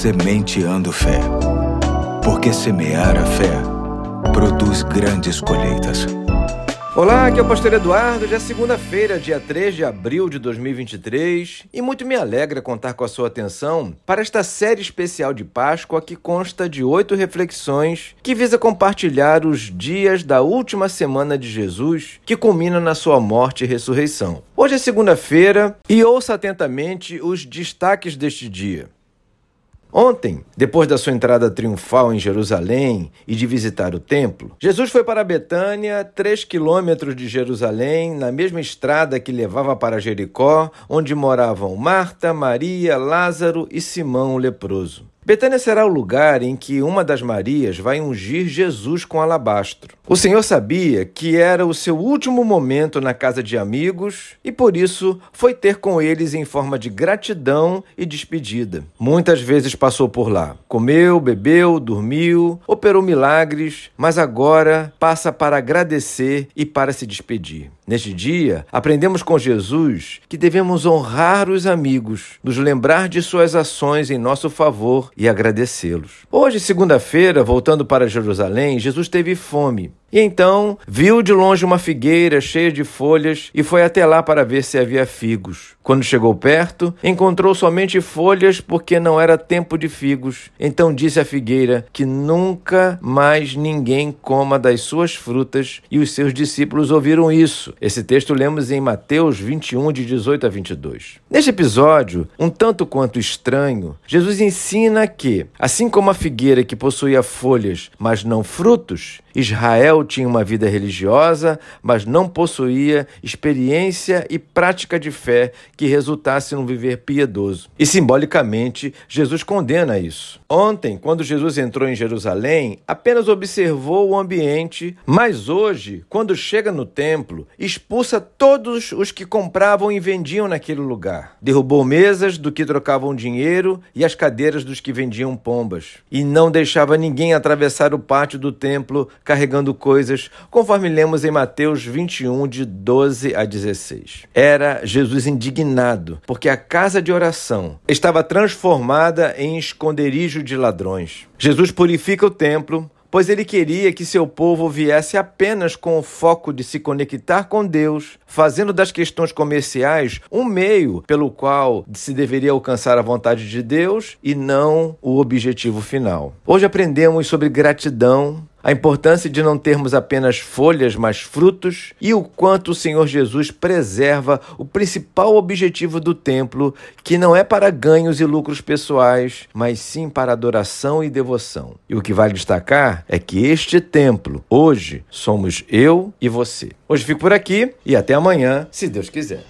Sementeando Fé. Porque semear a fé produz grandes colheitas. Olá, aqui é o Pastor Eduardo. Já é segunda-feira, dia 3 de abril de 2023, e muito me alegra contar com a sua atenção para esta série especial de Páscoa que consta de oito reflexões que visa compartilhar os dias da última semana de Jesus, que culmina na sua morte e ressurreição. Hoje é segunda-feira e ouça atentamente os destaques deste dia. Ontem, depois da sua entrada triunfal em Jerusalém e de visitar o templo, Jesus foi para Betânia, três quilômetros de Jerusalém, na mesma estrada que levava para Jericó, onde moravam Marta, Maria, Lázaro e Simão o leproso. Betânia será o lugar em que uma das Marias vai ungir Jesus com alabastro. O Senhor sabia que era o seu último momento na casa de amigos e por isso foi ter com eles em forma de gratidão e despedida. Muitas vezes passou por lá, comeu, bebeu, dormiu, operou milagres, mas agora passa para agradecer e para se despedir. Neste dia, aprendemos com Jesus que devemos honrar os amigos, nos lembrar de suas ações em nosso favor e agradecê-los. Hoje, segunda-feira, voltando para Jerusalém, Jesus teve fome e então viu de longe uma figueira cheia de folhas e foi até lá para ver se havia figos. Quando chegou perto, encontrou somente folhas porque não era tempo de figos. Então disse à figueira que nunca mais ninguém coma das suas frutas, e os seus discípulos ouviram isso. Esse texto lemos em Mateus 21, de 18 a 22. Neste episódio, um tanto quanto estranho, Jesus ensina que, assim como a figueira que possuía folhas, mas não frutos, Israel tinha uma vida religiosa, mas não possuía experiência e prática de fé que resultasse num viver piedoso. E simbolicamente, Jesus condena isso. Ontem, quando Jesus entrou em Jerusalém, apenas observou o ambiente, mas hoje, quando chega no templo, expulsa todos os que compravam e vendiam naquele lugar. Derrubou mesas do que trocavam dinheiro e as cadeiras dos que vendiam pombas. E não deixava ninguém atravessar o pátio do templo carregando coisas, conforme lemos em Mateus 21, de 12 a 16. Era Jesus indignado, porque a casa de oração estava transformada em esconderijo de ladrões. Jesus purifica o templo, pois ele queria que seu povo viesse apenas com o foco de se conectar com Deus, fazendo das questões comerciais um meio pelo qual se deveria alcançar a vontade de Deus e não o objetivo final. Hoje aprendemos sobre gratidão, a importância de não termos apenas folhas, mas frutos, e o quanto o Senhor Jesus preserva o principal objetivo do templo, que não é para ganhos e lucros pessoais, mas sim para adoração e devoção. E o que vale destacar é que este templo, hoje, somos eu e você. Hoje fico por aqui e até amanhã, se Deus quiser.